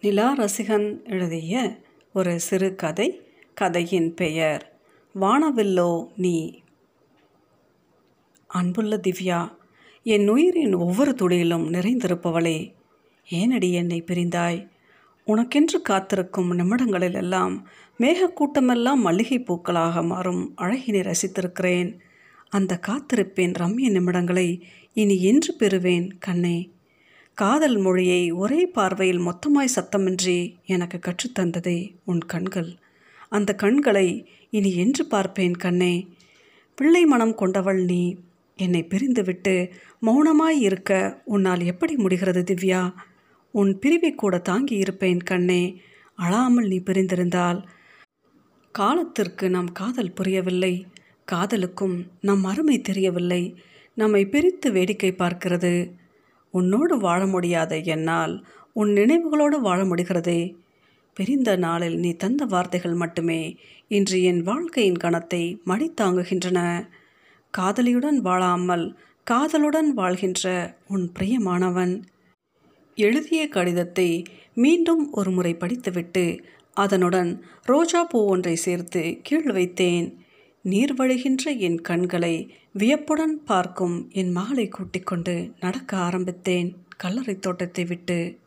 நிலா ரசிகன் எழுதிய ஒரு சிறுகதை கதையின் பெயர் வானவில்லோ நீ அன்புள்ள திவ்யா என் உயிரின் ஒவ்வொரு துளியிலும் நிறைந்திருப்பவளே ஏனடி என்னை பிரிந்தாய்? உனக்கென்று காத்திருக்கும் நிமிடங்களிலெல்லாம் மேகக்கூட்டமெல்லாம் மல்லிகை பூக்களாக மாறும் அழகினை ரசித்திருக்கிறேன். அந்த காத்திருப்பின் ரம்ய நிமிடங்களை இனி என்று பெறுவேன் கண்ணே. காதல் மொழியை ஒரே பார்வையில் மொத்தமாய் சத்தமின்றி எனக்கு கற்றுத்தந்ததே உன் கண்கள். அந்த கண்களை இனி என்று பார்ப்பேன் கண்ணே. பிள்ளை மனம் கொண்டவள் நீ. என்னை பிரிந்துவிட்டு மௌனமாய் இருக்க உன்னால் எப்படி முடிகிறது திவ்யா? உன் பிரிவை கூட தாங்கி இருப்பேன் கண்ணே. அழாமல் நீ பிரிந்திருந்தால் காலத்திற்கு நம் காதல் புரியவில்லை. காதலுக்கும் நம் அருமை தெரியவில்லை. நம்மை பிரித்து வேடிக்கை பார்க்கிறது. உன்னோடு வாழ முடியாத என்னால் உன் நினைவுகளோடு வாழ முடிகிறதே. பிரிந்த நாளில் நீ தந்த வார்த்தைகள் மட்டுமே இன்று என் வாழ்க்கையின் கணத்தை மடித்தாங்குகின்றன. காதலியுடன் வாழாமல் காதலுடன் வாழ்கின்ற உன் பிரியமானவன். எழுதிய கடிதத்தை மீண்டும் ஒரு முறை படித்துவிட்டு அதனுடன் ரோஜா பூ ஒன்றை சேர்த்து கீழ் வைத்தேன். நீர் வழிகின்ற என் கண்களை வியப்புடன் பார்க்கும் என் மகளை கூட்டிக் கொண்டு நடக்க ஆரம்பித்தேன். கல்லறை தோட்டத்தை விட்டு